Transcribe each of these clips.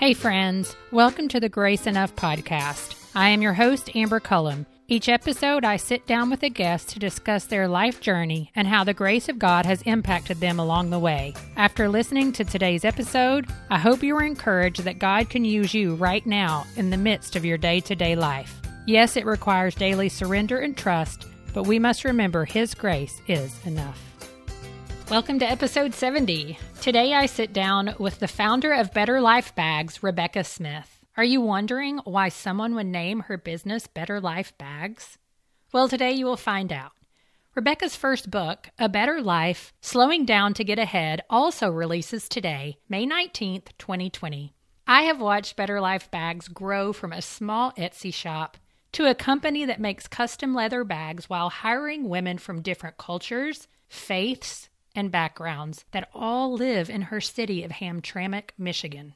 Hey, friends. Welcome to the Grace Enough podcast. I am your host, Amber Cullum. Each episode, I sit down with a guest to discuss their life journey and how the grace of God has impacted them along the way. After listening to today's episode, I hope you are encouraged that God can use you right now in the midst of your day to day life. Yes, it requires daily surrender and trust, but we must remember His grace is enough. Welcome to episode 70. Today I sit down with the founder of Better Life Bags, Rebecca Smith. Are you wondering why someone would name her business Better Life Bags? Well, today you will find out. Rebecca's first book, A Better Life Slowing Down to Get Ahead, also releases today, May 19th, 2020. I have watched Better Life Bags grow from a small Etsy shop to a company that makes custom leather bags while hiring women from different cultures, faiths, and backgrounds that all live in her city of Hamtramck, Michigan.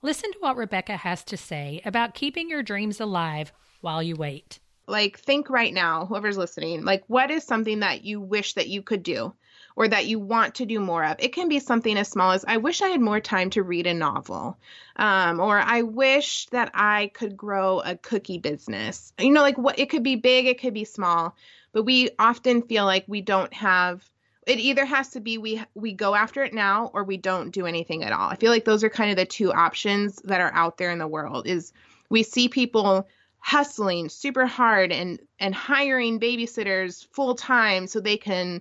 Listen to what Rebecca has to say about keeping your dreams alive while you wait. Like, think right now, whoever's listening, like, what is something that you wish that you could do or that you want to do more of? It can be something as small as, I wish I had more time to read a novel. Um, or I wish that I could grow a cookie business. You know, like, what it could be big, it could be small, but we often feel like we don't have it either has to be we we go after it now or we don't do anything at all. I feel like those are kind of the two options that are out there in the world is we see people hustling super hard and and hiring babysitters full time so they can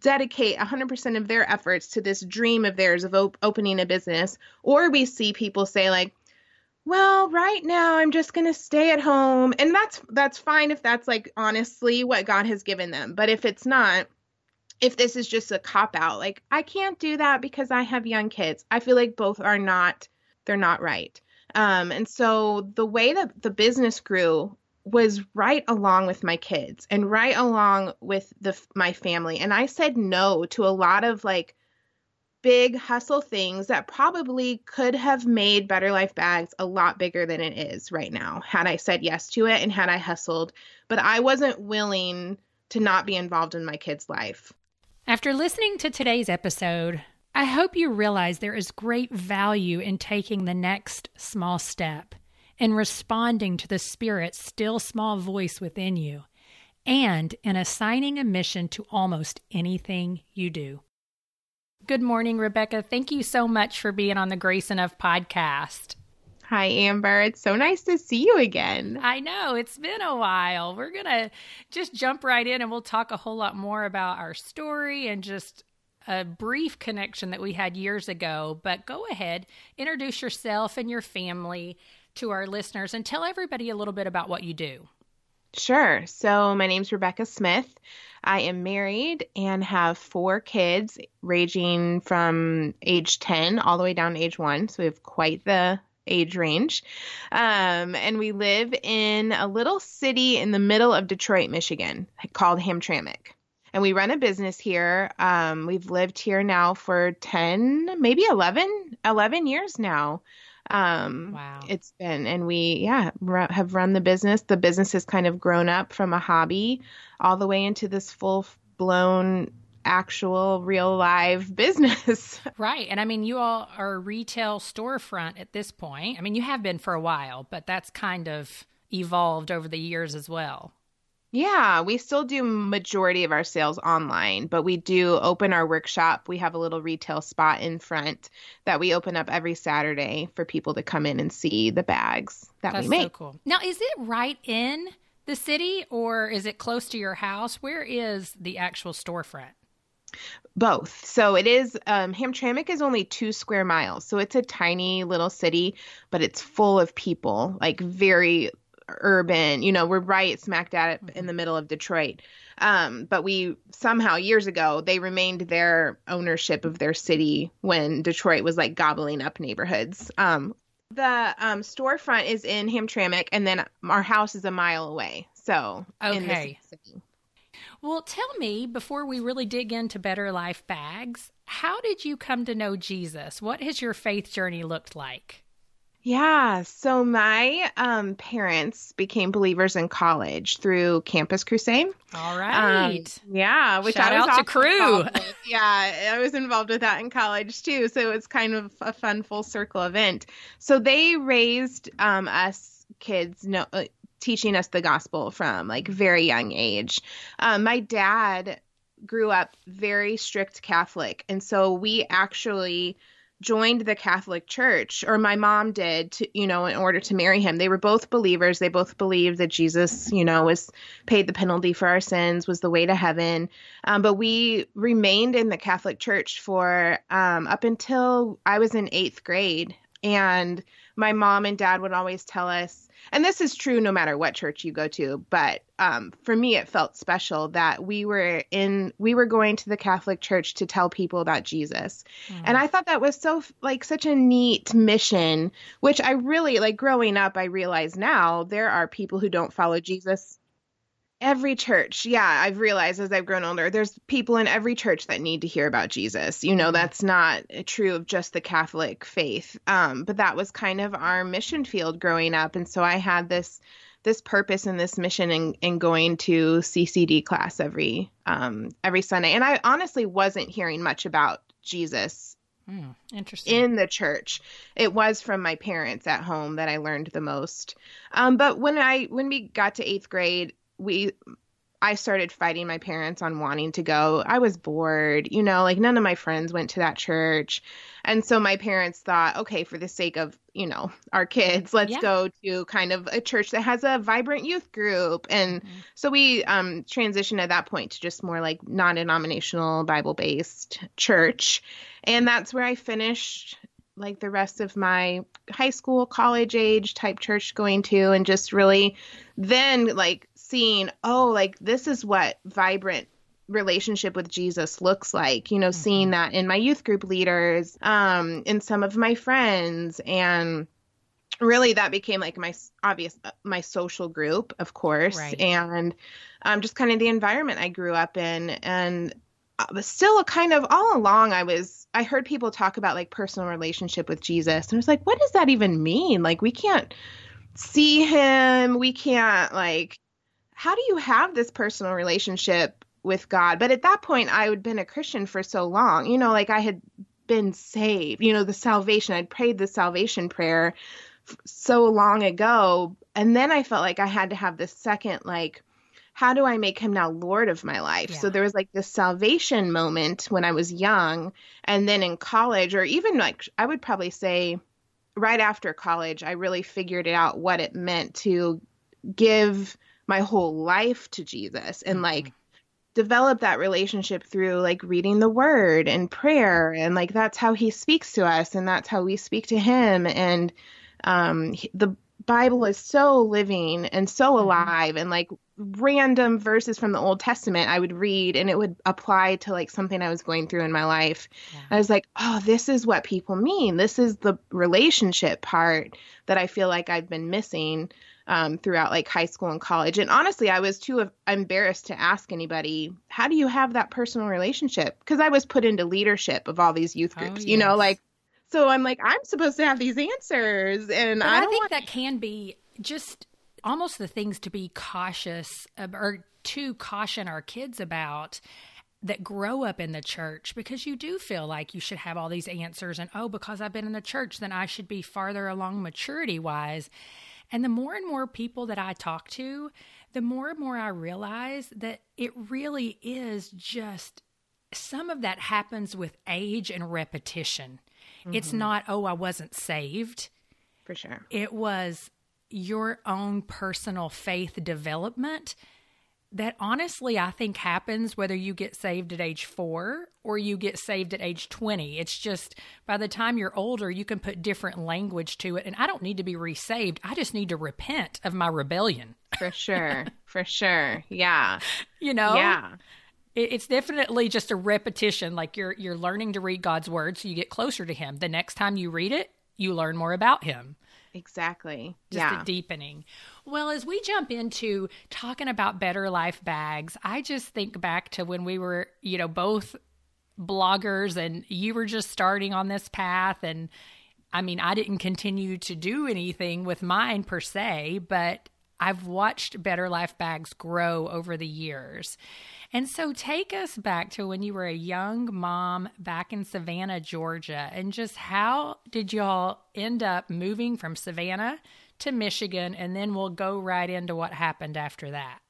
dedicate 100% of their efforts to this dream of theirs of op- opening a business. Or we see people say like well right now i'm just going to stay at home. And that's that's fine if that's like honestly what god has given them. But if it's not if this is just a cop out like i can't do that because i have young kids. I feel like both are not they're not right. Um, and so the way that the business grew was right along with my kids and right along with the my family. And i said no to a lot of like big hustle things that probably could have made better life bags a lot bigger than it is right now had i said yes to it and had i hustled. But i wasn't willing to not be involved in my kids life after listening to today's episode, I hope you realize there is great value in taking the next small step and responding to the Spirit's still small voice within you, and in assigning a mission to almost anything you do. Good morning, Rebecca. Thank you so much for being on the Grace Enough podcast. Hi, Amber. It's so nice to see you again. I know. It's been a while. We're going to just jump right in and we'll talk a whole lot more about our story and just a brief connection that we had years ago. But go ahead, introduce yourself and your family to our listeners and tell everybody a little bit about what you do. Sure. So, my name's Rebecca Smith. I am married and have four kids, ranging from age 10 all the way down to age one. So, we have quite the age range. Um, and we live in a little city in the middle of Detroit, Michigan called Hamtramck. And we run a business here. Um, we've lived here now for 10, maybe 11, 11 years now. Um, wow. It's been, and we, yeah, have run the business. The business has kind of grown up from a hobby all the way into this full blown actual real live business. right. And I mean, you all are retail storefront at this point. I mean, you have been for a while, but that's kind of evolved over the years as well. Yeah, we still do majority of our sales online, but we do open our workshop. We have a little retail spot in front that we open up every Saturday for people to come in and see the bags that That's we make. So cool. Now, is it right in the city or is it close to your house? Where is the actual storefront? Both. So it is, um, Hamtramck is only two square miles. So it's a tiny little city, but it's full of people, like very urban. You know, we're right smack dab in the middle of Detroit. Um, but we somehow years ago they remained their ownership of their city when Detroit was like gobbling up neighborhoods. Um, the um, storefront is in Hamtramck, and then our house is a mile away. So okay. Well, tell me before we really dig into Better Life Bags, how did you come to know Jesus? What has your faith journey looked like? Yeah, so my um, parents became believers in college through Campus Crusade. All right. um. Um, yeah, which Shout I was out to Cru. Yeah, I was involved with that in college too. So it's kind of a fun full circle event. So they raised um, us kids, no, uh, teaching us the gospel from like very young age. Um, my dad grew up very strict Catholic, and so we actually joined the Catholic Church, or my mom did, to, you know, in order to marry him. They were both believers. They both believed that Jesus, you know, was paid the penalty for our sins, was the way to heaven. Um, but we remained in the Catholic Church for um, up until I was in eighth grade. And my mom and dad would always tell us, and this is true no matter what church you go to but um, for me it felt special that we were in we were going to the catholic church to tell people about jesus mm. and i thought that was so like such a neat mission which i really like growing up i realize now there are people who don't follow jesus every church yeah i've realized as i've grown older there's people in every church that need to hear about jesus you know mm-hmm. that's not true of just the catholic faith um, but that was kind of our mission field growing up and so i had this this purpose and this mission in, in going to ccd class every um, every sunday and i honestly wasn't hearing much about jesus Mm, interesting. In the church, it was from my parents at home that I learned the most. Um, but when I when we got to eighth grade, we I started fighting my parents on wanting to go. I was bored, you know, like none of my friends went to that church. And so my parents thought, okay, for the sake of, you know, our kids, let's yeah. go to kind of a church that has a vibrant youth group. And mm-hmm. so we um, transitioned at that point to just more like non denominational Bible based church. And that's where I finished like the rest of my high school, college age type church going to, and just really then like seeing, oh, like this is what vibrant relationship with Jesus looks like, you know, mm-hmm. seeing that in my youth group leaders, um, in some of my friends. And really that became like my obvious uh, my social group of course. Right. and um, just kind of the environment i grew up in. And uh, still a kind of all along i was i heard people talk about like personal relationship with jesus. And i was like what does that even mean? Like we can't see him. We can't like how do you have this personal relationship with God? But at that point, I had been a Christian for so long, you know, like I had been saved, you know, the salvation, I'd prayed the salvation prayer so long ago. And then I felt like I had to have this second, like, how do I make him now Lord of my life? Yeah. So there was like this salvation moment when I was young. And then in college, or even like, I would probably say right after college, I really figured it out what it meant to give my whole life to Jesus and mm-hmm. like develop that relationship through like reading the word and prayer and like that's how he speaks to us and that's how we speak to him and um the bible is so living and so mm-hmm. alive and like random verses from the old testament i would read and it would apply to like something i was going through in my life yeah. i was like oh this is what people mean this is the relationship part that i feel like i've been missing um, throughout like high school and college. And honestly, I was too embarrassed to ask anybody, how do you have that personal relationship? Because I was put into leadership of all these youth oh, groups, oh, yes. you know, like, so I'm like, I'm supposed to have these answers. And I, I, think want- that can be just almost the things to be cautious or to caution our kids about that grow up in the church because you do feel like you should have all these answers and oh because I've been in the church then I should be farther along maturity wise and the more and more people that I talk to, the more and more I realize that it really is just some of that happens with age and repetition. Mm-hmm. It's not, oh, I wasn't saved. For sure. It was your own personal faith development that honestly I think happens whether you get saved at age four or you get saved at age 20. It's just by the time you're older, you can put different language to it. And I don't need to be resaved. I just need to repent of my rebellion. For sure. For sure. Yeah. You know? Yeah. It's definitely just a repetition. Like you're you're learning to read God's word so you get closer to him. The next time you read it, you learn more about him. Exactly. Just yeah. a deepening. Well, as we jump into talking about better life bags, I just think back to when we were, you know, both bloggers and you were just starting on this path and I mean, I didn't continue to do anything with mine per se, but I've watched Better Life Bags grow over the years. And so take us back to when you were a young mom back in Savannah, Georgia, and just how did y'all end up moving from Savannah to Michigan? And then we'll go right into what happened after that.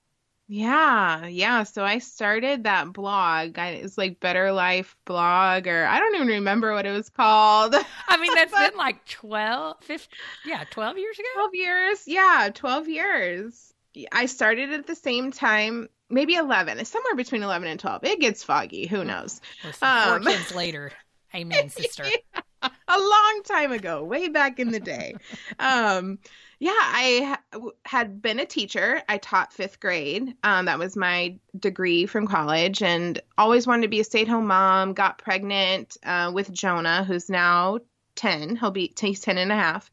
Yeah, yeah. So I started that blog. I, it's like Better Life blog, or I don't even remember what it was called. I mean, that's been like 12, 15, yeah, 12 years ago? 12 years. Yeah, 12 years. I started at the same time, maybe 11, somewhere between 11 and 12. It gets foggy. Who knows? Listen, um, four kids later. Amen, sister. Yeah, a long time ago, way back in the day. um, yeah, I had been a teacher. I taught fifth grade. Um, that was my degree from college, and always wanted to be a stay at home mom. Got pregnant uh, with Jonah, who's now 10. He'll be, he's 10 and a half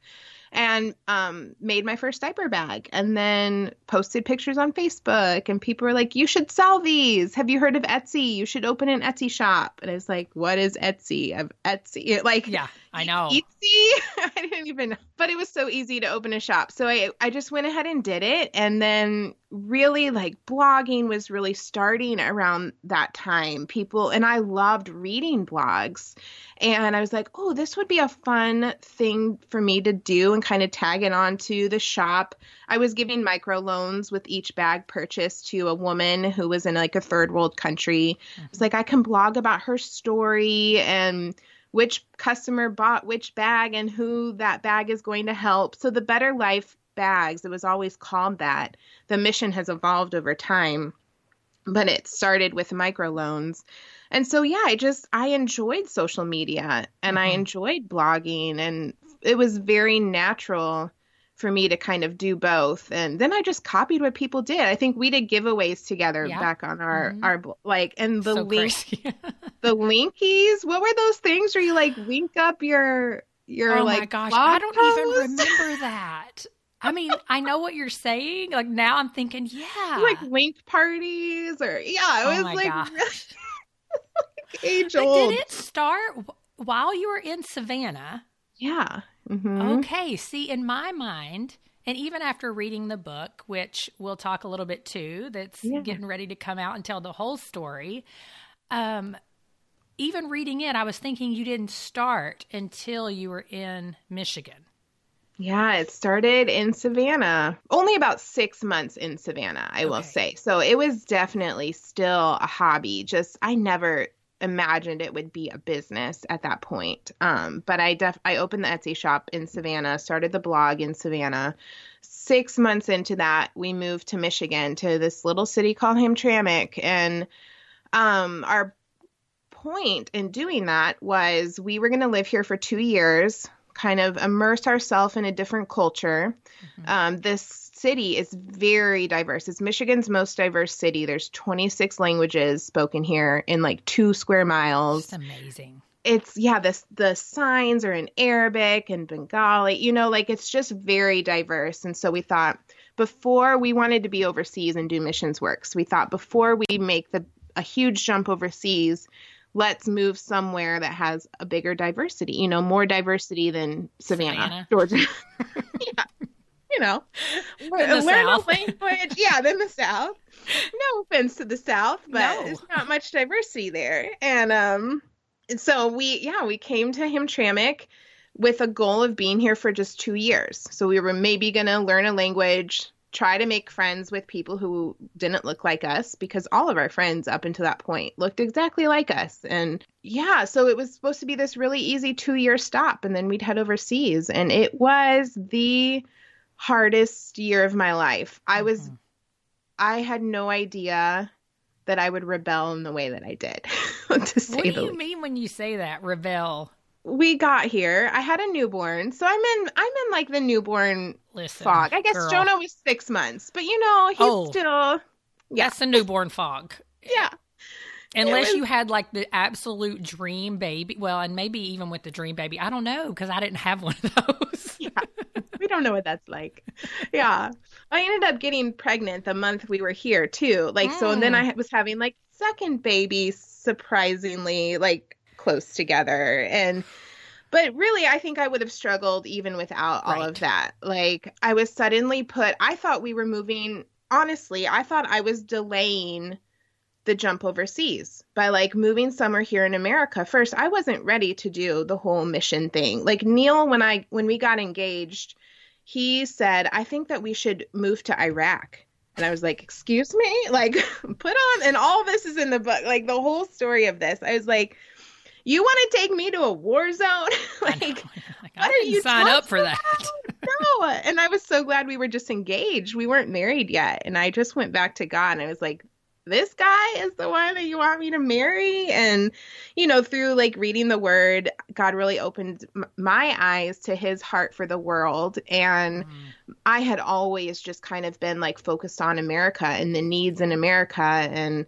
and um, made my first diaper bag and then posted pictures on Facebook. And people were like, You should sell these. Have you heard of Etsy? You should open an Etsy shop. And I was like, What is Etsy? Of Etsy. Like, yeah, I know. Etsy? I didn't even. But it was so easy to open a shop. So I, I just went ahead and did it. And then really, like, blogging was really starting around that time. People, and I loved reading blogs. And I was like, oh, this would be a fun thing for me to do and kind of tag it onto the shop. I was giving microloans with each bag purchase to a woman who was in like a third world country. Mm-hmm. It's like I can blog about her story and which customer bought which bag and who that bag is going to help. So the Better Life bags, it was always called that. The mission has evolved over time, but it started with microloans. And so yeah, I just I enjoyed social media and mm-hmm. I enjoyed blogging and it was very natural for me to kind of do both and then i just copied what people did i think we did giveaways together yeah. back on our mm-hmm. our like and the so link the linkies what were those things where you like link up your your oh like my gosh i don't post? even remember that I mean, I know what you're saying. Like now, I'm thinking, yeah, like link parties, or yeah, it oh was like age old. Did it start while you were in Savannah? Yeah. Mm-hmm. Okay. See, in my mind, and even after reading the book, which we'll talk a little bit too, that's yeah. getting ready to come out and tell the whole story. Um, even reading it, I was thinking you didn't start until you were in Michigan. Yeah, it started in Savannah. Only about six months in Savannah, I okay. will say. So it was definitely still a hobby. Just, I never imagined it would be a business at that point. Um, but I def I opened the Etsy shop in Savannah, started the blog in Savannah. Six months into that, we moved to Michigan to this little city called Hamtramck, and um, our point in doing that was we were going to live here for two years, kind of immerse ourselves in a different culture. Mm-hmm. Um, this city is very diverse. It's Michigan's most diverse city. There's 26 languages spoken here in like two square miles. It's amazing. It's yeah, the the signs are in Arabic and Bengali. You know, like it's just very diverse. And so we thought before we wanted to be overseas and do missions work. So we thought before we make the a huge jump overseas, let's move somewhere that has a bigger diversity, you know, more diversity than Savannah, Savannah. Georgia. yeah know, learn South. a language. yeah, then the South. No offense to the South, but no. there's not much diversity there. And um, and so we, yeah, we came to Hamtramck with a goal of being here for just two years. So we were maybe gonna learn a language, try to make friends with people who didn't look like us because all of our friends up until that point looked exactly like us. And yeah, so it was supposed to be this really easy two year stop and then we'd head overseas. And it was the hardest year of my life. I was mm-hmm. I had no idea that I would rebel in the way that I did. to say what do you least. mean when you say that rebel? We got here. I had a newborn, so I'm in. I'm in like the newborn Listen, fog. I guess girl. Jonah was six months, but you know he's oh, still. Yeah. That's a newborn fog. yeah. Unless was... you had like the absolute dream baby. Well, and maybe even with the dream baby, I don't know because I didn't have one of those. yeah don't know what that's like. Yeah. I ended up getting pregnant the month we were here too. Like, mm. so, and then I mm. was having like second baby surprisingly like close together. And, But really, I think I would have struggled even without all Right. of that. Like, I was suddenly put, I thought we were moving, honestly, I thought I was delaying the jump overseas by like moving summer here in America first. I wasn't ready to do the whole mission thing. Like Neil when I when we got engaged, he said, "I think that we should move to Iraq." And I was like, "Excuse me?" Like put on and all this is in the book, like the whole story of this. I was like, "You want to take me to a war zone?" Like. Like, what I are didn't you sign up for that. no. And I was so glad we were just engaged. We weren't married yet. And I just went back to God and I was like, this guy is the one that you want me to marry. And, you know, through like reading the word, God really opened m- my eyes to his heart for the world. And Mm. I had always just kind of been like focused on America and the needs in America and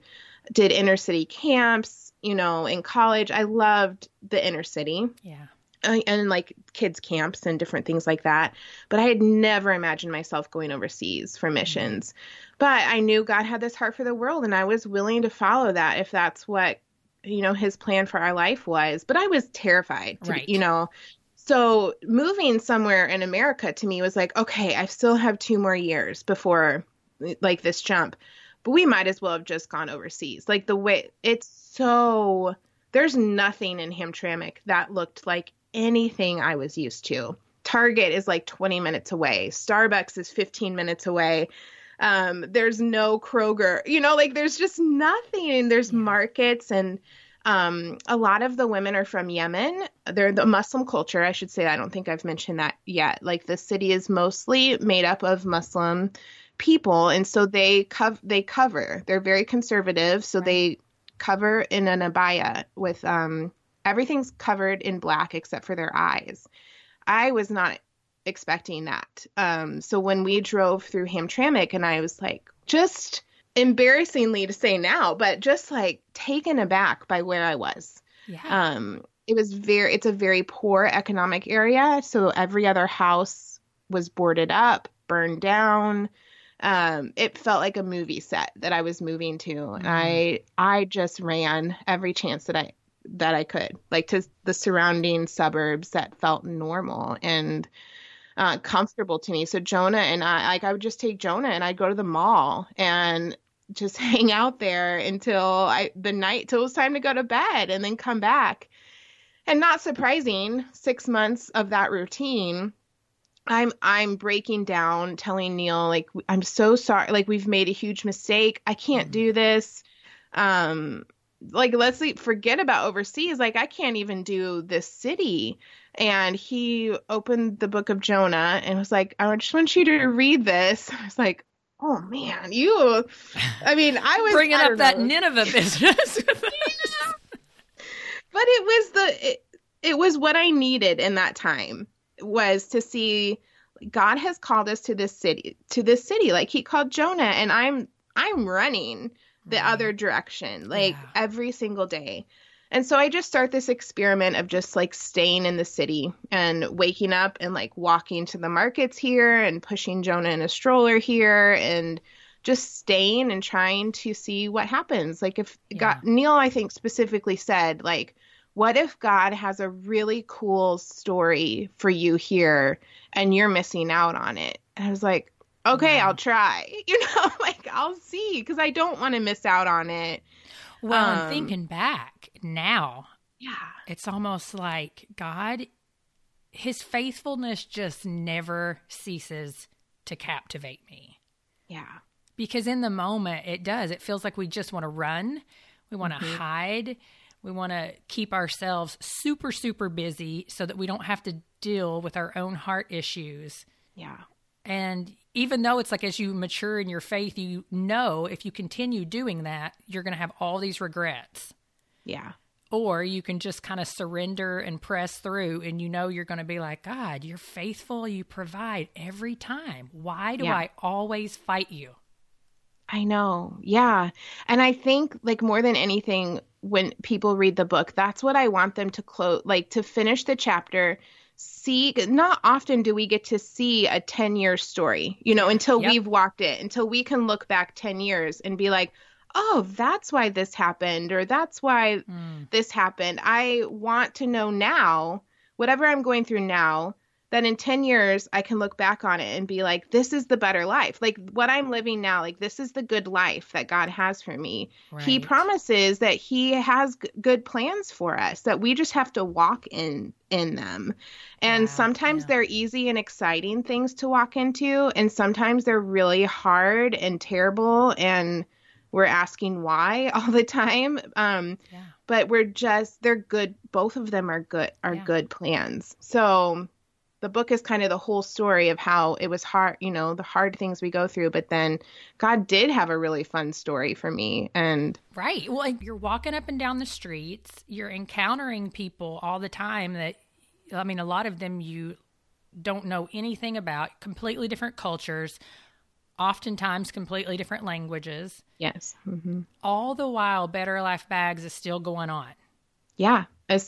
did inner city camps, you know, in college. I loved the inner city Yeah. Uh, and like kids camps and different things like that. But I had never imagined myself going overseas for missions. But I knew God had this heart for the world and I was willing to follow that if that's what you know his plan for our life was. But I was terrified, to, Right. you know. So moving somewhere in America to me was like, okay, I still have two more years before like this jump. But we might as well have just gone overseas. Like the way it's so there's nothing in Hamtramck that looked like anything I was used to. Target is like 20 minutes away. Starbucks is 15 minutes away. Um, there's no Kroger, you know, like there's just nothing. There's markets and um, a lot of the women are from Yemen. They're the Muslim culture, I should say. I don't think I've mentioned that yet. Like the city is mostly made up of Muslim people, and so they cov- they cover. They're very conservative, so Right. they cover in an abaya with um everything's covered in black except for their eyes. I was not expecting that. Um, so when we drove through Hamtramck, and I was like, just embarrassingly to say now, but just like taken aback by where I was. Yeah. Um, it was very, it's a very poor economic area. So every other house was boarded up, burned down. Um, it felt like a movie set that I was moving to. And I, I just ran every chance that I, that I could, like to the surrounding suburbs that felt normal and uh, comfortable to me. So Jonah and I, like, I would just take Jonah and I'd go to the mall and just hang out there until I the night till it was time to go to bed and then come back. And not surprising, six months of that routine, I'm I'm breaking down, telling Neil like I'm so sorry, like we've made a huge mistake. I can't do this. Um, like let's forget about overseas. Like I can't even do this city. And he opened the book of Jonah and was like, I just want you to read this. I was like, oh man, you. I mean, I was Bringing I up don't that. Nineveh business. but it was the it, it was what I needed in that time was to see God has called us to this city to this city like he called Jonah and I'm I'm running the Right. other direction like Yeah. every single day. And so I just start this experiment of just like staying in the city and waking up and like walking to the markets here and pushing Jonah in a stroller here and just staying and trying to see what happens. Like if God Neil I think specifically said like what if God has a really cool story for you here and you're missing out on it? And I was like, okay, Wow. I'll try. You know, like I'll see because I don't want to miss out on it. well, Um, and thinking back now, Yeah. it's almost like God, his faithfulness just never ceases to captivate me. Yeah. Because in the moment, it does. It feels like we just want to run, we want to Mhm. hide, we want to keep ourselves super, super busy so that we don't have to deal with our own heart issues. Yeah. And even though it's like as you mature in your faith, you know if you continue doing that, you're going to have all these regrets. Yeah. Or you can just kind of surrender and press through, and you know you're going to be like, God, you're faithful. You provide every time. Why do Yeah. I always fight you? I know. Yeah. And I think like more than anything when people read the book, that's what I want them to close like to finish the chapter see not often do we get to see a 10 year story, you know, until Yep. we've walked it, until we can look back 10 years and be like, "Oh, that's why this happened or that's why Mm, this happened." I want to know now whatever I'm going through now, that in 10 years I can look back on it and be like, this is the better life. Like what I'm living now, like this is the good life that God has for me. Right. He promises that he has g- good plans for us, that we just have to walk in in them. And yeah, sometimes yeah. they're easy and exciting things to walk into, and sometimes they're really hard and terrible and we're asking why all the time. Um, yeah. but we're just they're good both of them are good are good plans. So the book is kind of the whole story of how it was hard, you know, the hard things we go through, but then God did have a really fun story for me. And right. Well, you're walking up and down the streets, you're encountering people all the time that, I mean, a lot of them you don't know anything about, completely different cultures, oftentimes completely different languages. Yes. Mm-hmm. All the while, Better Life Bags is still going on. Yeah.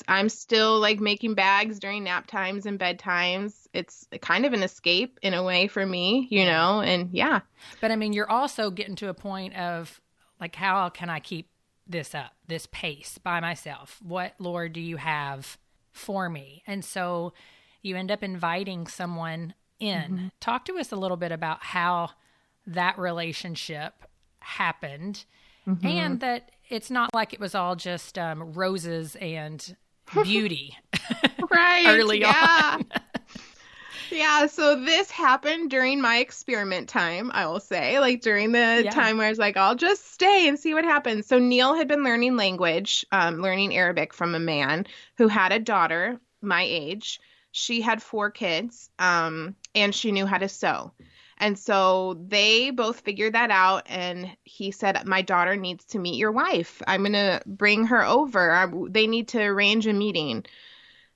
I'm still like making bags during nap times and bedtimes. It's kind of an escape in a way for me, you know, and yeah. But I mean, you're also getting to a point of like, how can I keep this up, this pace by myself? What, Lord, do you have for me? And so you end up inviting someone in. Mm-hmm. Talk to us a little bit about how that relationship happened mm-hmm. and that it's not like it was all just um, roses and beauty. Right early yeah. on yeah so this happened during my experiment time i will say. Like during the yeah. time where i was like i'll just stay and see what happens. So neil had been learning language um, learning arabic from a man who had a daughter my age. She had four kids um, and she knew how to sew and so they both figured that out. And he said, My daughter needs to meet your wife. I'm going to bring her over. They need to arrange a meeting.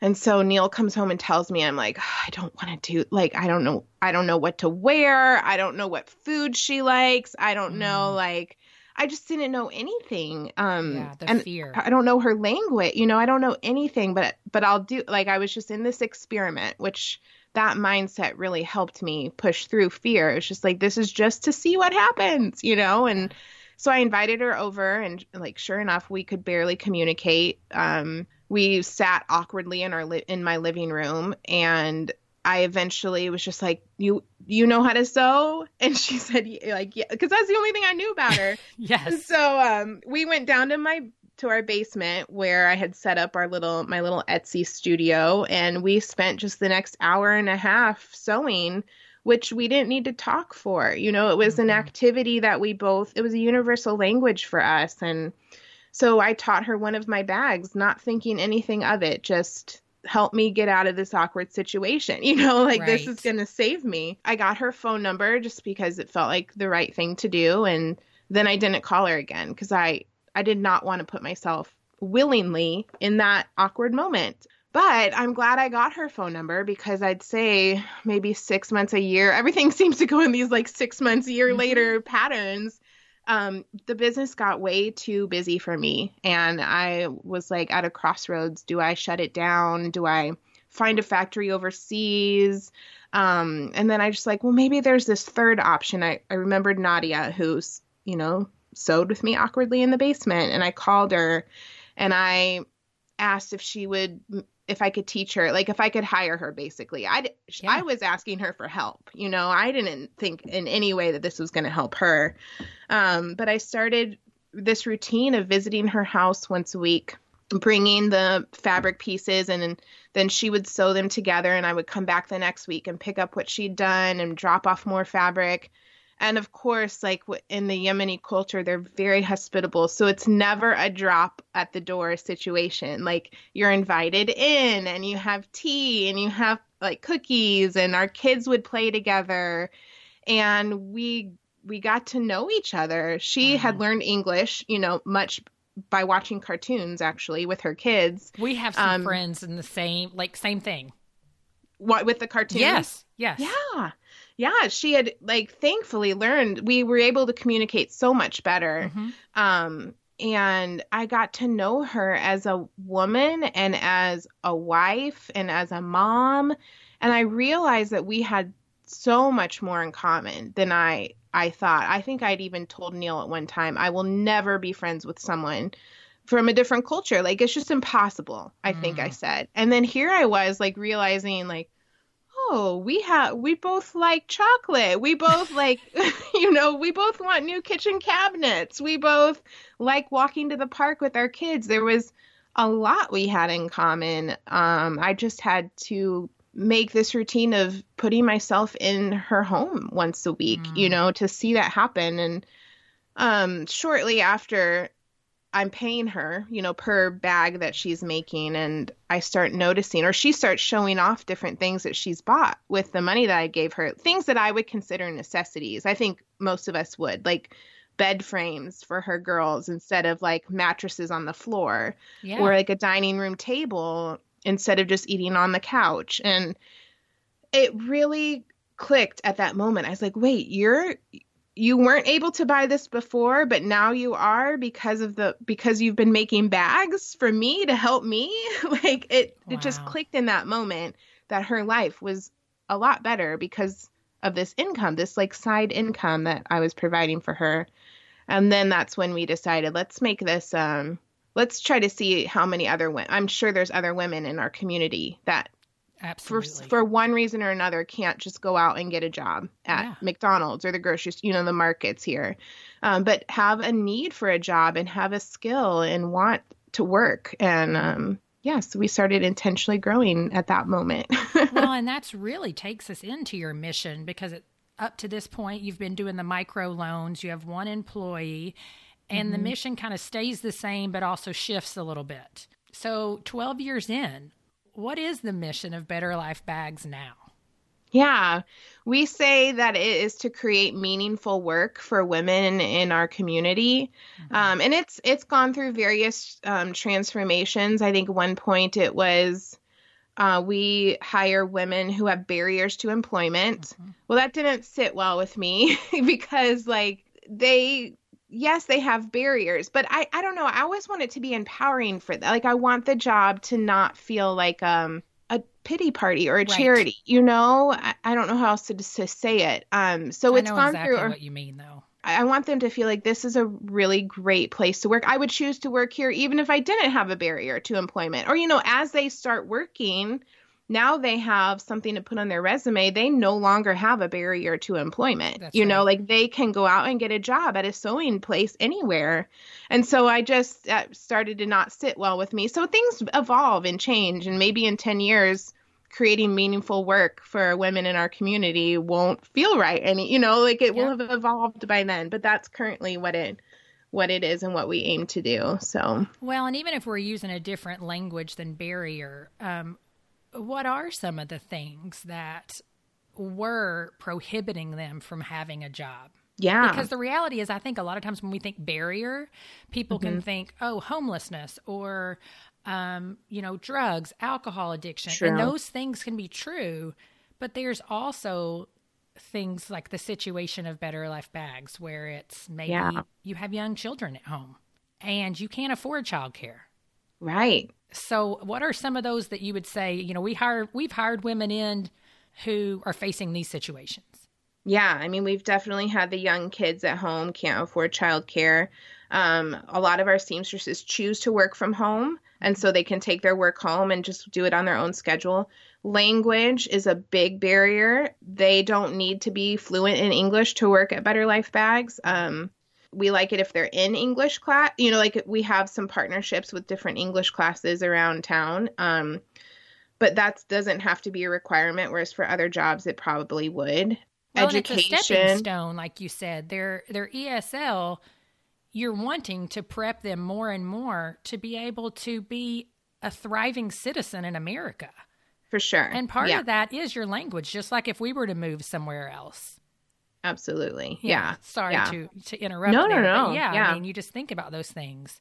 And so Neil comes home and tells me, I'm like, I don't want to do, like, I don't know, I don't know what to wear. I don't know what food she likes. I don't mm. know, like, I just didn't know anything. Um, yeah, the and fear. I don't know her language. You know, I don't know anything. But but I'll do. Like I was just in this experiment, which that mindset really helped me push through fear. It's just like, this is just to see what happens, you know? And so I invited her over, and like, sure enough, we could barely communicate. Um, we sat awkwardly in our li- in my living room, and I eventually was just like, "You you know how to sew?" And she said, "Like yeah," because that's the only thing I knew about her. yes. So um, we went down to my to our basement where I had set up our little my little Etsy studio and we spent just the next hour and a half sewing which we didn't need to talk for. You know, it was mm-hmm. an activity that we both it was a universal language for us and so I taught her one of my bags not thinking anything of it just help me get out of this awkward situation. You know, like right. this is going to save me. I got her phone number just because it felt like the right thing to do and then I didn't call her again cuz I I did not want to put myself willingly in that awkward moment. But I'm glad I got her phone number because I'd say maybe six months a year, everything seems to go in these like six months a year mm-hmm. later patterns. Um, the business got way too busy for me. And I was like at a crossroads. Do I shut it down? Do I find a factory overseas? Um, and then I just like, well, maybe there's this third option. I, I remembered Nadia, who's, you know, sewed with me awkwardly in the basement and I called her and I asked if she would if I could teach her like if I could hire her basically. I yeah. I was asking her for help you know? I didn't think in any way that this was going to help her. Um, but I started this routine of visiting her house once a week bringing the fabric pieces and then she would sew them together and I would come back the next week and pick up what she'd done and drop off more fabric and of course, like in the Yemeni culture, they're very hospitable. So it's never a drop at the door situation. Like you're invited in and you have tea and you have like cookies and our kids would play together. And we we got to know each other. She wow. had learned English, you know, much by watching cartoons actually with her kids. We have some um, friends in the same like same thing. What with the cartoons? Yes. Yes. Yeah yeah, she had like thankfully learned we were able to communicate so much better. Mm-hmm. Um, and I got to know her as a woman and as a wife and as a mom. And I realized that we had so much more in common than I I thought. I think I'd even told Neil at one time, I will never be friends with someone from a different culture. Like it's just impossible, I think I Mm. said. And then here I was like realizing like oh, we have we both like chocolate. We both like you know, we both want new kitchen cabinets. We both like walking to the park with our kids. There was a lot we had in common. Um I just had to make this routine of putting myself in her home once a week, you Mm. know, to see that happen and um shortly after I'm paying her, you know, per bag that she's making, and I start noticing, or she starts showing off different things that she's bought with the money that I gave her, things that I would consider necessities. I think most of us would, like bed frames for her girls instead of like mattresses on the floor, Yeah. or like a dining room table instead of just eating on the couch. And it really clicked at that moment. I was like, wait, you're you weren't able to buy this before, but now you are because of the because you've been making bags for me to help me. like it it just clicked in that moment that her life was a lot better because of this income, this like side income that I was providing for her. And then that's when we decided let's make this um let's try to see how many other women I'm sure there's other women in our community that Absolutely. for one reason or another can't just go out and get a job at Yeah. McDonald's or the grocery you know the markets here um, but have a need for a job and have a skill and want to work and um yeah so we started intentionally growing at that moment well, and that's really takes us into your mission because it, up to this point, you've been doing the micro loans, you have one employee, and the Mm-hmm. mission kind of stays the same, but also shifts a little bit. So, 12 years in, what is the mission of Better Life Bags now? Yeah, we say that it is to create meaningful work for women in our community, um, and it's it's gone through various um, transformations. I think one point it was uh, we hire women who have barriers to employment. Well, that didn't sit well with me because like they yes they have barriers but i i don't know i always want it to be empowering for that like i want the job to not feel like um a pity party or a Right. charity you know I, I don't know how else to, to say it um so I it's gone exactly through what you mean, though. I I want them to feel like this is a really great place to work. I would choose to work here even if I didn't have a barrier to employment. Or, you know, as they start working, now they have something to put on their resume. They no longer have a barrier to employment. That's you know, like they can go out and get a job at a sewing place anywhere. And so I just that started to not sit well with me. So things evolve and change. And maybe in 10 years, creating meaningful work for women in our community won't feel right any you know like it will have evolved by then but that's currently what it what it is and what we aim to do so Well, and even if we're using a different language than barrier, um, what are some of the things that were prohibiting them from having a job? yeah Because the reality is, I think a lot of times when we think barrier, people Mm-hmm. can think, oh, homelessness or, um, you know, drugs, alcohol addiction. True. And those things can be true. But there's also things like the situation of Better Life Bags, where it's maybe Yeah. you have young children at home and you can't afford childcare. right So, what are some of those that you would say? You know, we hire we've hired women in who are facing these situations. Yeah, I mean, we've definitely had the young kids at home can't afford childcare. Um, a lot of our seamstresses choose to work from home, and so they can take their work home and just do it on their own schedule. Language is a big barrier. They don't need to be fluent in English to work at Better Life Bags. Um, we like it if they're in English class. You know, like we have some partnerships with different English classes around town. Um, but that doesn't have to be a requirement, whereas for other jobs, it probably would. Well, and it's a stepping stone, like you said. Their their ESL, you're wanting to prep them more and more to be able to be a thriving citizen in America. For sure. And part yeah, of that is your language, just like if we were to move somewhere else. Absolutely. Yeah. Sorry yeah. to to interrupt. No, no, there, but no. Yeah, Yeah. I mean, you just think about those things.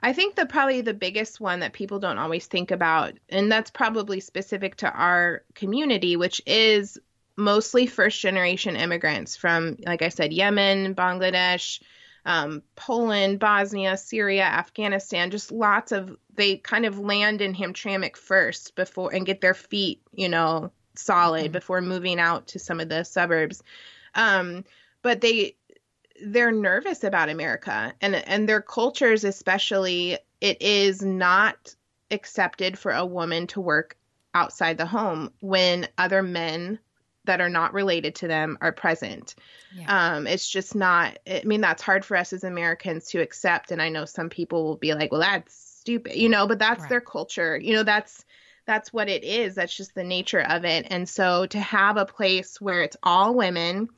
I think the probably the biggest one that people don't always think about, and that's probably specific to our community, which is mostly first generation immigrants from, like I said, Yemen, Bangladesh, um, Poland, Bosnia, Syria, Afghanistan, just lots of they kind of land in Hamtramck first before and get their feet, you know, solid Mhm. before moving out to some of the suburbs. Um, but they they're nervous about America and and their cultures especially it is not accepted for a woman to work outside the home when other men that are not related to them are present. Yeah. Um, it's just not, I mean, that's hard for us as Americans to accept. And I know some people will be like, well, that's stupid, you know, but that's right. their culture. You know, that's, that's what it is. That's just the nature of it. And so to have a place where it's all women,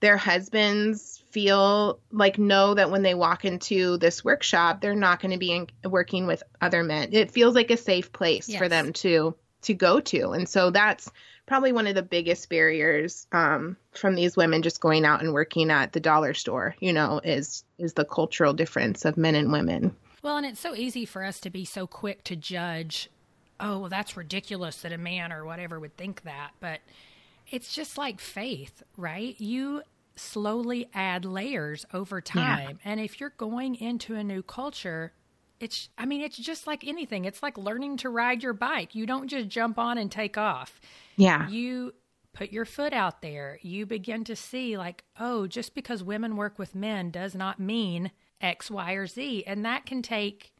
their husbands feel like know that when they walk into this workshop, they're not going to be in, working with other men. It feels like a safe place yes. for them to to go to. And so that's probably one of the biggest barriers um, from these women just going out and working at the dollar store, you know, is is the cultural difference of men and women. Well, and it's so easy for us to be so quick to judge, oh, well, that's ridiculous that a man or whatever would think that. But it's just like faith, right? You slowly add layers over time. Yeah. And if you're going into a new culture, it's i mean it's just like anything it's like learning to ride your bike you don't just jump on and take off yeah you put your foot out there you begin to see like oh just because women work with men does not mean x y or z and that can take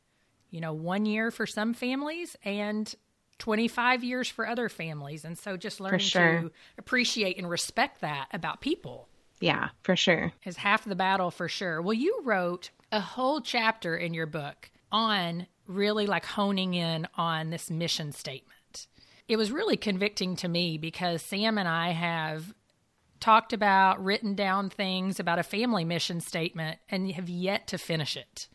you know one year for some families and 25 years for other families and so just learning sure. to appreciate and respect that about people yeah for sure is half the battle for sure well you wrote a whole chapter in your book on really like honing in on this mission statement. It was really convicting to me because Sam and I have talked about, written down things about a family mission statement and have yet to finish it.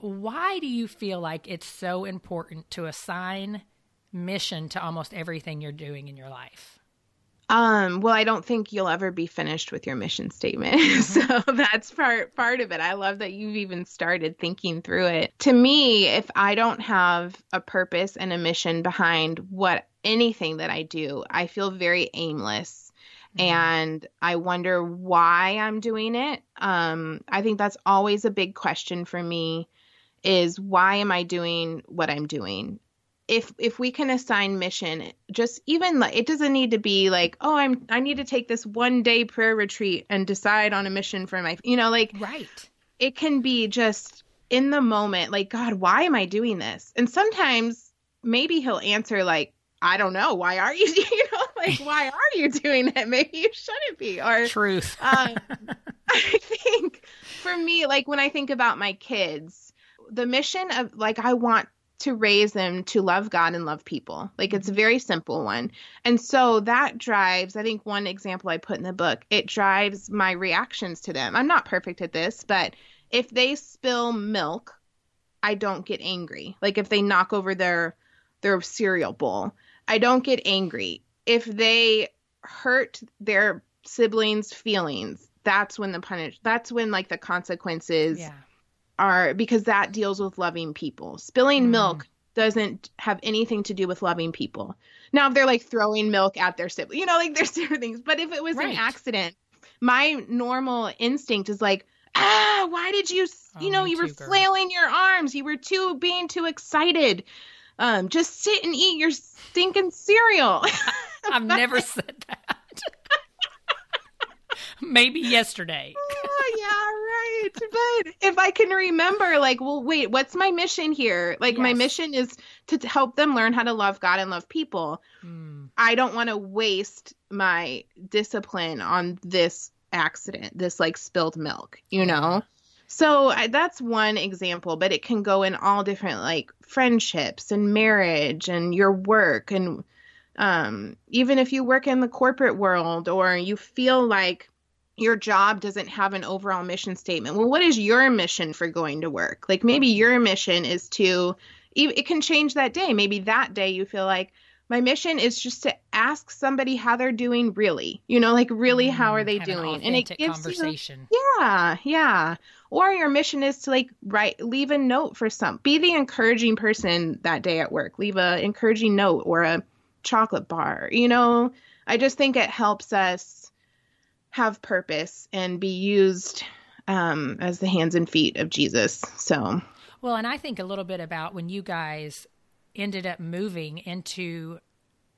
Why do you feel like it's so important to assign mission to almost everything you're doing in your life? Um, well, I don't think you'll ever be finished with your mission statement. Mm-hmm. so that's part part of it. I love that you've even started thinking through it. To me, if I don't have a purpose and a mission behind what anything that I do, I feel very aimless. Mm-hmm. And I wonder why I'm doing it. Um, I think that's always a big question for me is why am I doing what I'm doing? if if we can assign mission just even like it doesn't need to be like oh i'm i need to take this one day prayer retreat and decide on a mission for my you know like right. it can be just in the moment like god why am i doing this? And sometimes maybe he'll answer like i don't know why are you you know like why are you doing it? Maybe you shouldn't be or truth. um, i think for me like when i think about my kids the mission of like i want to raise them to love God and love people. Like it's a very simple one. And so that drives, I think one example I put in the book, it drives my reactions to them. I'm not perfect at this, but if they spill milk, I don't get angry. Like if they knock over their their cereal bowl, I don't get angry. If they hurt their siblings' feelings, that's when the punish that's when like the consequences yeah are because that deals with loving people. Spilling mm. milk doesn't have anything to do with loving people. Now, if they're like throwing milk at their sibling, you know, like there's different things. But if it was right. an accident, my normal instinct is like, ah, why did you, oh, you know, you were girl. flailing your arms. You were too being too excited. Um, just sit and eat your stinking cereal. I've never said that. Maybe yesterday. oh, yeah, right. But if I can remember, like, well, wait, what's my mission here? Like, yes. my mission is to help them learn how to love God and love people. Mm. I don't want to waste my discipline on this accident, this like spilled milk, you know? So I, that's one example, but it can go in all different like friendships and marriage and your work and um, even if you work in the corporate world or you feel like your job doesn't have an overall mission statement. Well, what is your mission for going to work? Like maybe your mission is to, it can change that day. Maybe that day you feel like my mission is just to ask somebody how they're doing really, you know, like really mm, how are they doing? An and it gives conversation. You, yeah, yeah. Or your mission is to like write, leave a note for some, be the encouraging person that day at work, leave a encouraging note or a chocolate bar, you know, I just think it helps us have purpose and be used um, as the hands and feet of Jesus. So, well, and I think a little bit about when you guys ended up moving into,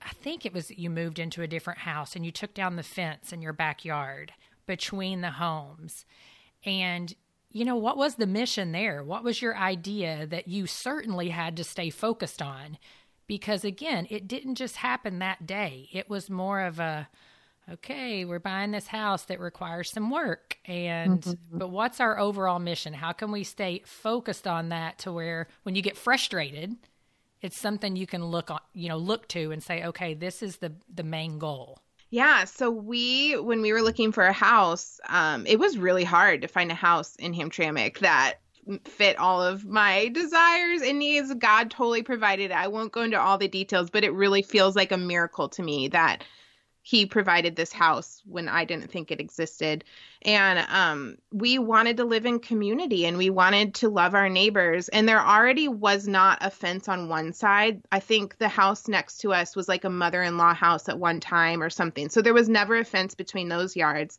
I think it was you moved into a different house and you took down the fence in your backyard between the homes. And, you know, what was the mission there? What was your idea that you certainly had to stay focused on? Because again, it didn't just happen that day. It was more of a, okay, we're buying this house that requires some work. And, mm-hmm. but what's our overall mission? How can we stay focused on that to where when you get frustrated, it's something you can look on, you know, look to and say, okay, this is the, the main goal. Yeah. So we, when we were looking for a house, um, it was really hard to find a house in Hamtramck that fit all of my desires and needs. God totally provided it. I won't go into all the details, but it really feels like a miracle to me that he provided this house when I didn't think it existed. And um, we wanted to live in community and we wanted to love our neighbors. And there already was not a fence on one side. I think the house next to us was like a mother in law house at one time or something. So there was never a fence between those yards.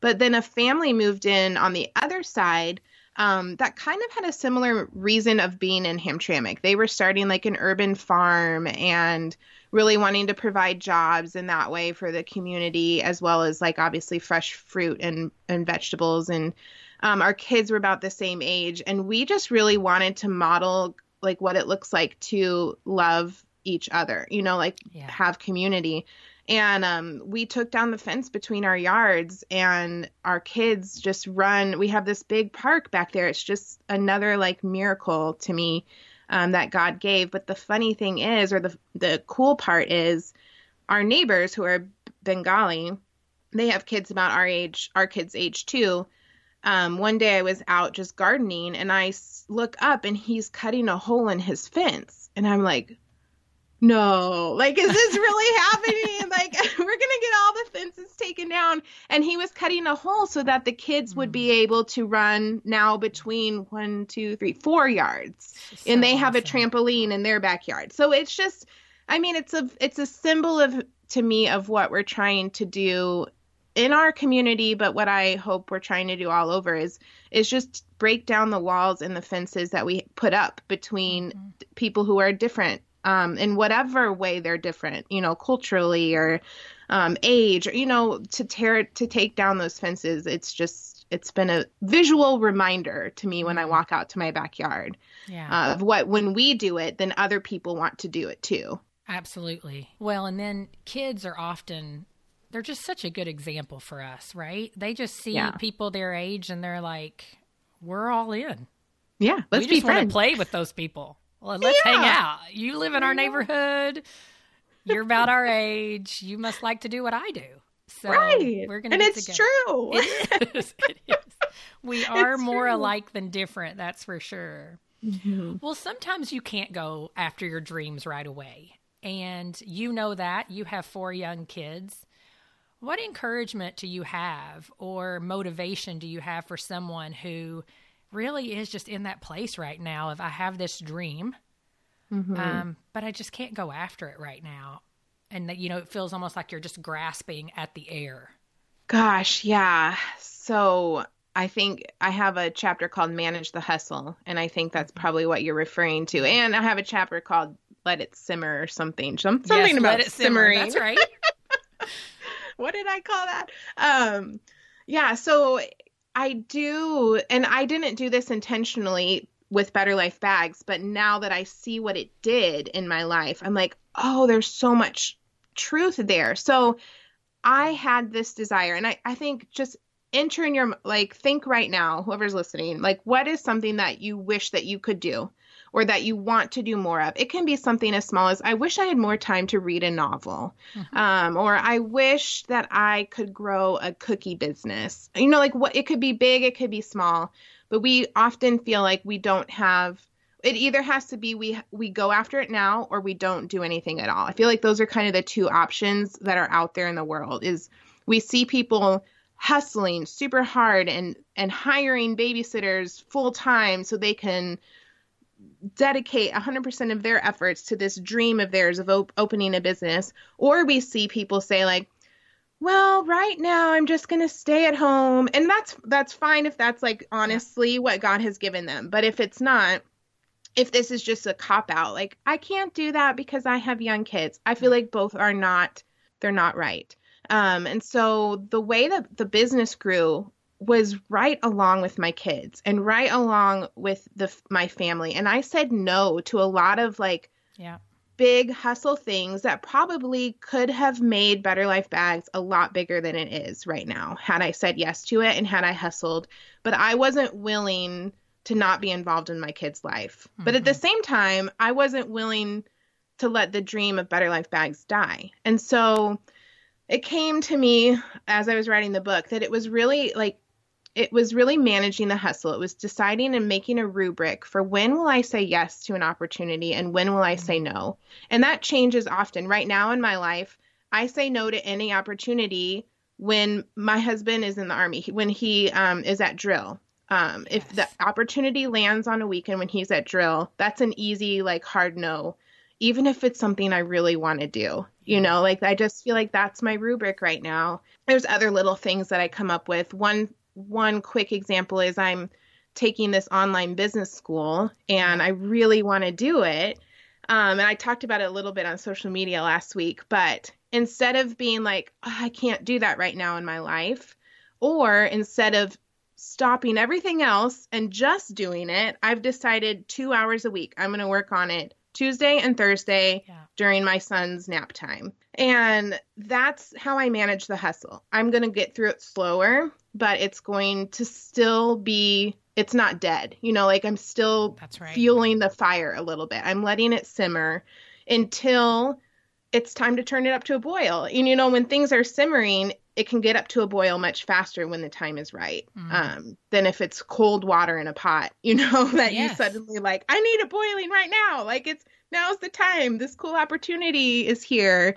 But then a family moved in on the other side. Um, that kind of had a similar reason of being in Hamtramck. They were starting like an urban farm and really wanting to provide jobs in that way for the community, as well as like obviously fresh fruit and, and vegetables. And um, our kids were about the same age. And we just really wanted to model like what it looks like to love each other, you know, like yeah. have community. And um, we took down the fence between our yards, and our kids just run. We have this big park back there. It's just another like miracle to me um, that God gave. But the funny thing is, or the the cool part is, our neighbors who are Bengali, they have kids about our age, our kids' age too. Um, one day I was out just gardening, and I look up, and he's cutting a hole in his fence, and I'm like, no, like, is this really happening? Like, we're going to get all the fences taken down. And he was cutting a hole so that the kids would be hmm. able to run now between one, two, three, four yards. So and they awesome. have a trampoline in their backyard. So it's just, I mean, it's a, it's a symbol of, to me, of what we're trying to do in our community, but what I hope we're trying to do all over is is just break down the walls and the fences that we put up between mm-hmm. people who are different um, in whatever way they're different, you know, culturally or um, age, or, you know, to tear to take down those fences. It's just it's been a visual reminder to me when I mm-hmm. walk out to my backyard yeah. uh, of what when we do it, then other people want to do it too. Absolutely. Well, and then kids are often they're just such a good example for us, right? They just see yeah. people their age and they're like, "We're all in." Yeah, let's we just want to play with those people. Well, let's yeah. hang out. You live in our neighborhood. You're about our age. You must like to do what I do. So right. we're gonna and it's together. true. It is. It is. We are it's more true. alike than different. That's for sure. Mm-hmm. Well, sometimes you can't go after your dreams right away, and you know that you have four young kids. What encouragement do you have, or motivation do you have for someone who? Really is just in that place right now of I have this dream, mm-hmm. um, but I just can't go after it right now. And that, you know, it feels almost like you're just grasping at the air. Gosh, yeah. So I think I have a chapter called Manage the Hustle, and I think that's probably what you're referring to. And I have a chapter called Let It Simmer or something. Something yes, about it simmering. That's right. what did I call that? Um, yeah, so I do, and I didn't do this intentionally with Better Life Bags, but now that I see what it did in my life, I'm like, oh, there's so much truth there. So I had this desire, and I, I think just enter in your, like, think right now, whoever's listening, like, what is something that you wish that you could do? Or that you want to do more of. It can be something as small as I wish I had more time to read a novel, mm-hmm. um, or I wish that I could grow a cookie business. You know, like what it could be big, it could be small, but we often feel like we don't have. It either has to be we we go after it now or we don't do anything at all. I feel like those are kind of the two options that are out there in the world. Is we see people hustling super hard and and hiring babysitters full time so they can dedicate 100% of their efforts to this dream of theirs of op- opening a business or we see people say like well right now i'm just going to stay at home. And that's that's fine if that's like honestly what god has given them. But if it's not if this is just a cop out like i can't do that because i have young kids i feel like both are not they're not right. Um, and so the way that the business grew was right along with my kids and right along with the my family and I said no to a lot of like yeah big hustle things that probably could have made Better Life Bags a lot bigger than it is right now had I said yes to it and had I hustled. But I wasn't willing to not be involved in my kid's life. Mm-hmm. But at the mm-hmm. same time, I wasn't willing to let the dream of Better Life Bags die. And so it came to me as I was writing the book that it was really like it was really managing the hustle. It was deciding and making a rubric for when will I say yes to an opportunity and when will I say no. And that changes often. Right now in my life, I say no to any opportunity when my husband is in the army, when he um, is at drill. Um, yes. If the opportunity lands on a weekend when he's at drill, that's an easy, like, hard no, even if it's something I really want to do. You know, like, I just feel like that's my rubric right now. There's other little things that I come up with. One one quick example is I'm taking this online business school and I really want to do it. Um, and I talked about it a little bit on social media last week, but instead of being like, oh, I can't do that right now in my life, or instead of stopping everything else and just doing it, I've decided two hours a week, I'm going to work on it Tuesday and Thursday yeah. during my son's nap time. And that's how I manage the hustle. I'm going to get through it slower, but it's going to still be it's not dead. You know, like I'm still that's right. fueling the fire a little bit. I'm letting it simmer until it's time to turn it up to a boil. And you know, when things are simmering, it can get up to a boil much faster when the time is right mm. um, than if it's cold water in a pot, you know, that yes. you suddenly like, I need it boiling right now. Like it's now's the time. This cool opportunity is here.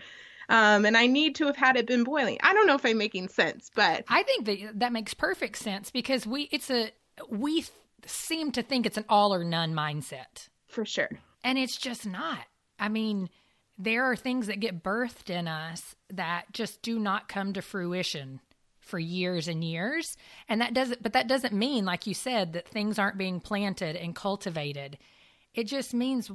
Um, and I need to have had it been boiling. I don't know if I'm making sense, but I think that that makes perfect sense because we it's a we seem to think it's an all or none mindset for sure, and it's just not. I mean, there are things that get birthed in us that just do not come to fruition for years and years and that doesn't but that doesn't mean like you said that things aren't being planted and cultivated it just means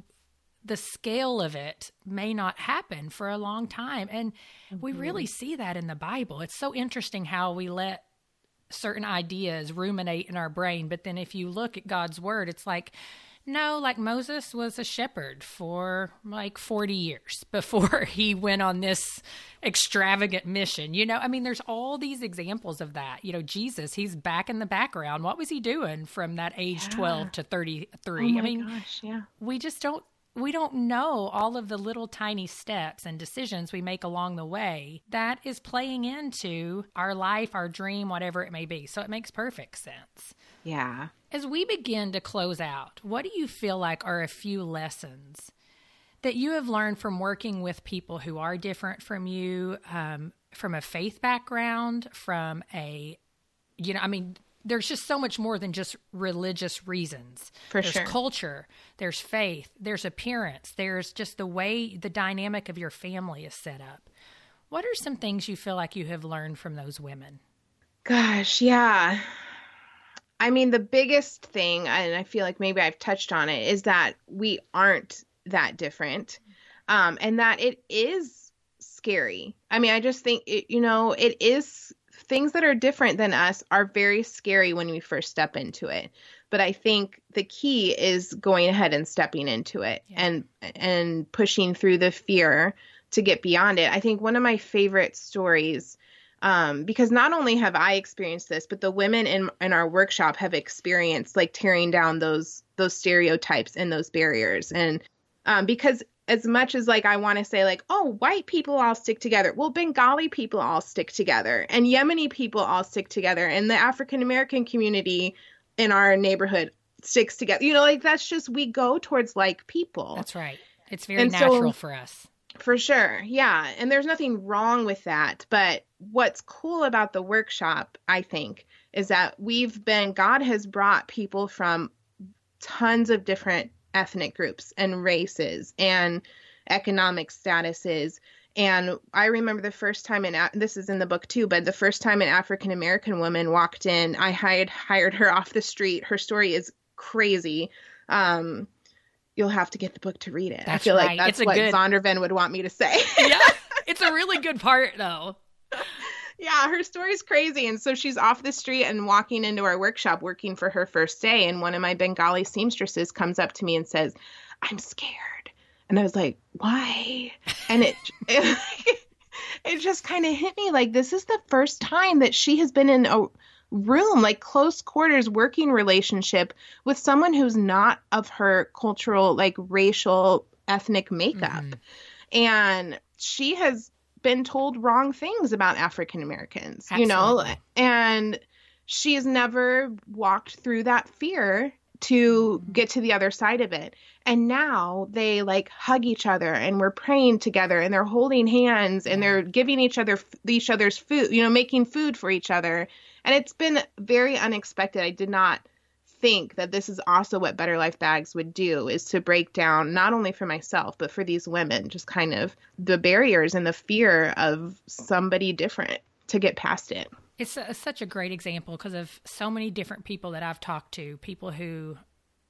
the scale of it may not happen for a long time. And mm-hmm. we really see that in the Bible. It's so interesting how we let certain ideas ruminate in our brain. But then if you look at God's word, it's like, no, like Moses was a shepherd for like 40 years before he went on this extravagant mission. You know, I mean, there's all these examples of that. You know, Jesus, he's back in the background. What was he doing from that age yeah. 12 to 33? Oh I mean, gosh, yeah. we just don't we don't know all of the little tiny steps and decisions we make along the way that is playing into our life, our dream, whatever it may be. So it makes perfect sense. Yeah. As we begin to close out, what do you feel like are a few lessons that you have learned from working with people who are different from you, um, from a faith background, from a, you know, I mean, there's just so much more than just religious reasons. For there's sure. culture, there's faith, there's appearance, there's just the way the dynamic of your family is set up. What are some things you feel like you have learned from those women? Gosh, yeah. I mean, the biggest thing, and I feel like maybe I've touched on it, is that we aren't that different. Um, and that it is scary. I mean, I just think it, you know, it is things that are different than us are very scary when we first step into it but i think the key is going ahead and stepping into it yeah. and and pushing through the fear to get beyond it i think one of my favorite stories um, because not only have I experienced this, but the women in in our workshop have experienced like tearing down those those stereotypes and those barriers. And um, because as much as like I want to say like, oh, white people all stick together. Well, Bengali people all stick together, and Yemeni people all stick together, and the African American community in our neighborhood sticks together. You know, like that's just we go towards like people. That's right. It's very and natural so, for us. For sure. Yeah. And there's nothing wrong with that. But what's cool about the workshop, I think, is that we've been, God has brought people from tons of different ethnic groups and races and economic statuses. And I remember the first time in this is in the book too, but the first time an African American woman walked in, I hired hired her off the street. Her story is crazy. Um, you'll have to get the book to read it. That's I feel right. like that's what good... Zondervan would want me to say. yeah, it's a really good part though. Yeah, her story's crazy. And so she's off the street and walking into our workshop working for her first day. And one of my Bengali seamstresses comes up to me and says, I'm scared. And I was like, why? And it, it, it just kind of hit me like this is the first time that she has been in a room, like close quarters working relationship with someone who's not of her cultural, like racial, ethnic makeup. Mm-hmm. And she has been told wrong things about African Americans, you know, and she has never walked through that fear to get to the other side of it. And now they like hug each other and we're praying together and they're holding hands and they're giving each other each other's food, you know, making food for each other. And it's been very unexpected. I did not think that this is also what Better Life Bags would do is to break down not only for myself but for these women just kind of the barriers and the fear of somebody different to get past it. It's a, such a great example because of so many different people that I've talked to, people who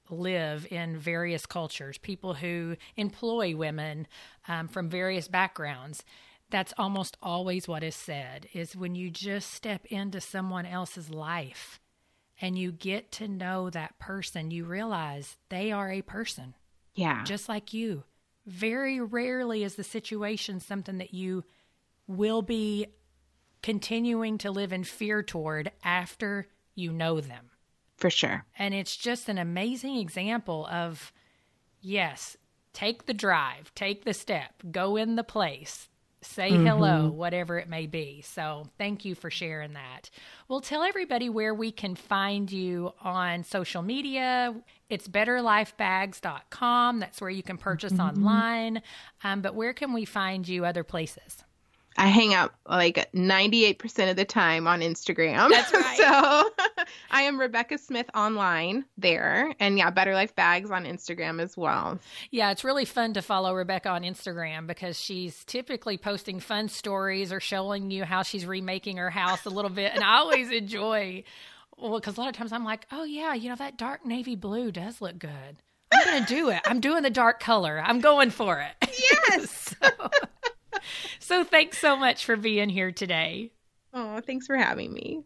live in various cultures, people who employ women um, from various backgrounds. That's almost always what is said is when you just step into someone else's life and you get to know that person, you realize they are a person. Yeah. Just like you. Very rarely is the situation something that you will be continuing to live in fear toward after you know them. For sure. And it's just an amazing example of yes, take the drive, take the step, go in the place, say mm-hmm. hello, whatever it may be. So, thank you for sharing that. Well, tell everybody where we can find you on social media. It's betterlifebags.com. That's where you can purchase mm-hmm. online. Um, but where can we find you other places? I hang out like 98% of the time on Instagram. That's right. so I am Rebecca Smith online there. And yeah, Better Life Bags on Instagram as well. Yeah, it's really fun to follow Rebecca on Instagram because she's typically posting fun stories or showing you how she's remaking her house a little bit. And I always enjoy, well, because a lot of times I'm like, oh, yeah, you know, that dark navy blue does look good. I'm going to do it. I'm doing the dark color. I'm going for it. Yes. so, so thanks so much for being here today. Oh, thanks for having me.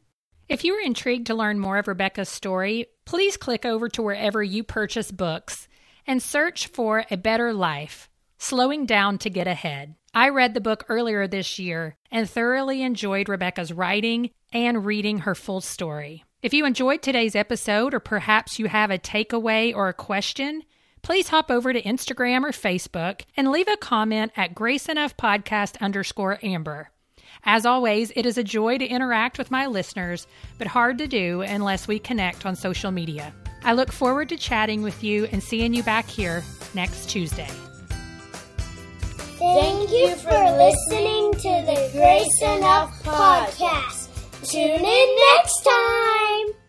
If you are intrigued to learn more of Rebecca's story, please click over to wherever you purchase books and search for A Better Life Slowing Down to Get Ahead. I read the book earlier this year and thoroughly enjoyed Rebecca's writing and reading her full story. If you enjoyed today's episode, or perhaps you have a takeaway or a question, please hop over to Instagram or Facebook and leave a comment at Grace Enough Podcast underscore Amber. As always, it is a joy to interact with my listeners, but hard to do unless we connect on social media. I look forward to chatting with you and seeing you back here next Tuesday. Thank you for listening to the Grace Enough podcast. Tune in next time.